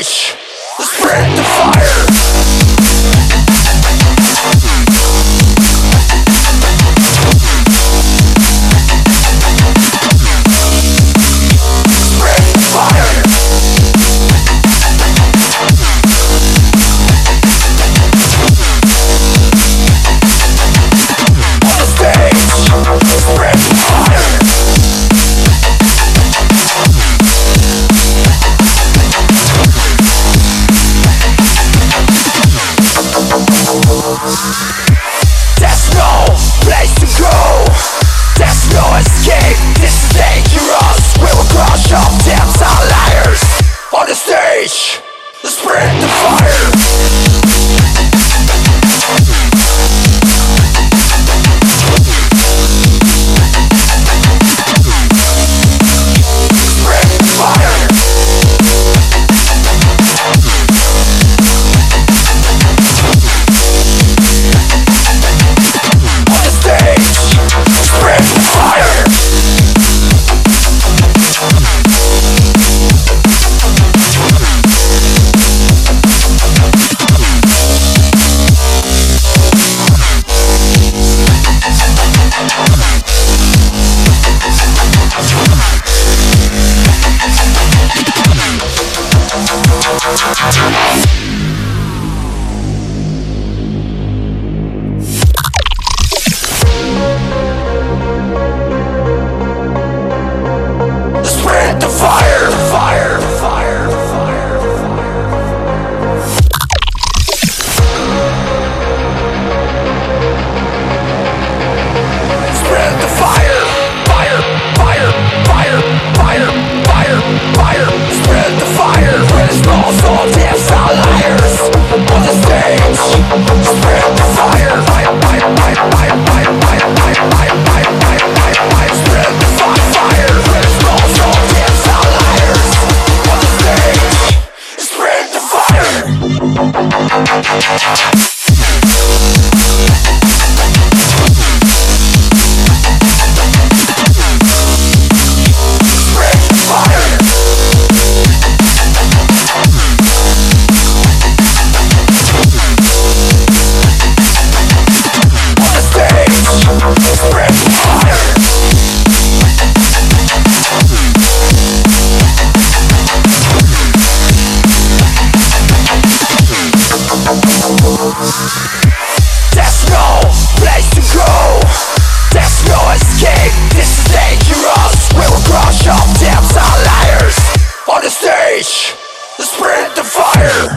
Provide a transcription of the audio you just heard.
Spread the fire. English. Dance. On the Spread the fire